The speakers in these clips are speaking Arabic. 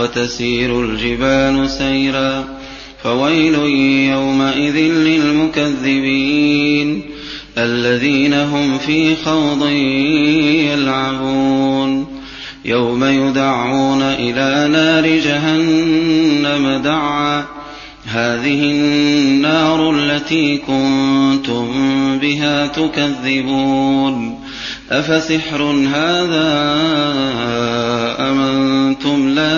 وتسير الجبال سيرا فويل يومئذ للمكذبين الذين هم في خوض يلعبون يوم يدعون إلى نار جهنم دعا هذه النار التي كنتم بها تكذبون أفسحر هذا أم أنتم لا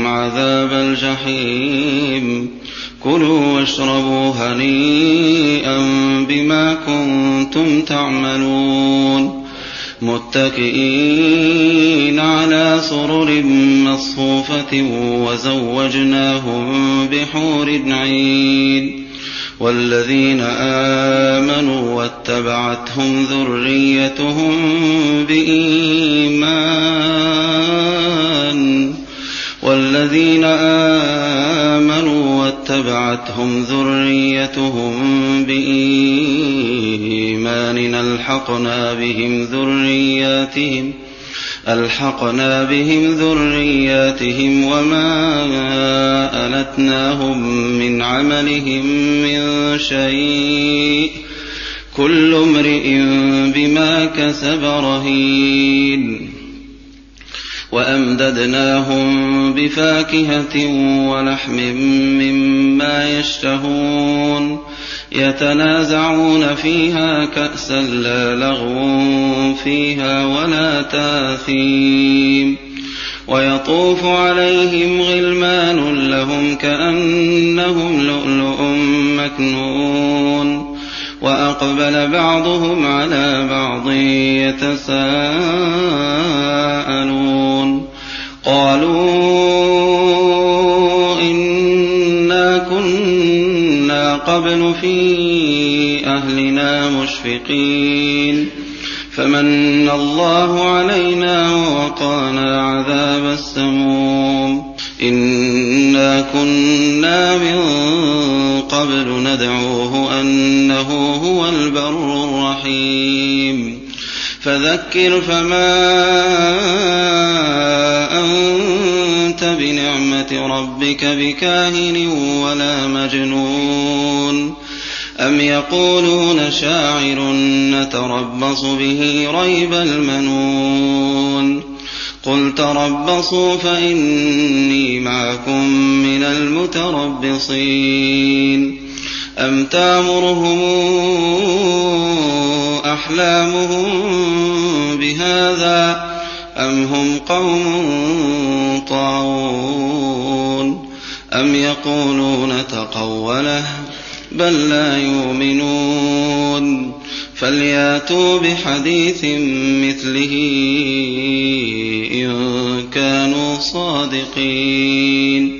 ربهم عذاب الجحيم. كلوا واشربوا هنيئا بما كنتم تعملون. متكئين على سرر مصفوفة وزوجناهم بحور عين. والذين آمنوا واتبعتهم ذريتهم بإيمان. والذين آمنوا واتبعتهم ذريتهم بإيمان ألحقنا بهم ذرياتهم ألحقنا بهم ذرياتهم وما ألتناهم من عملهم من شيء كل امرئ بما كسب رهين وأمددناهم بفاكهة ولحم مما يشتهون يتنازعون فيها كأسا لا لغو فيها ولا تاثيم ويطوف عليهم غلمان لهم كأنهم لؤلؤ مكنون وأقبل بعضهم على بعض يتساءلون قالوا إنا كنا قبل في أهلنا مشفقين فمن الله علينا ووقانا عذاب السموم إنا كنا من قبل ندعوه أنه هو البر الرحيم فذكر فما أنت بنعمة ربك بكاهن ولا مجنون. أم يقولون شاعر نتربص به ريب المنون. قل تربصوا فإني معكم من المتربصين. أم تامرهم أحلامهم بهذا أم هم قوم طاغون أم يقولون تقوله بل لا يؤمنون فلياتوا بحديث مثله إن كانوا صادقين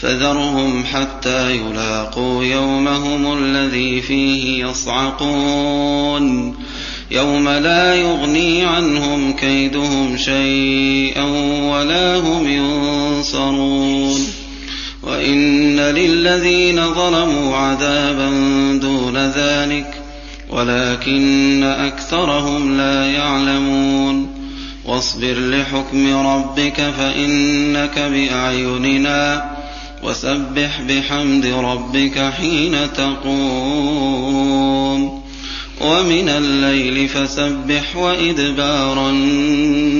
فذرهم حتى يلاقوا يومهم الذي فيه يصعقون. يوم لا يغني عنهم كيدهم شيئا ولا هم ينصرون. وإن للذين ظلموا عذابا دون ذلك ولكن أكثرهم لا يعلمون. واصبر لحكم ربك فإنك بأعيننا. وسبح بحمد ربك حين تقوم. ومن الليل فسبح وإدبار النجوم.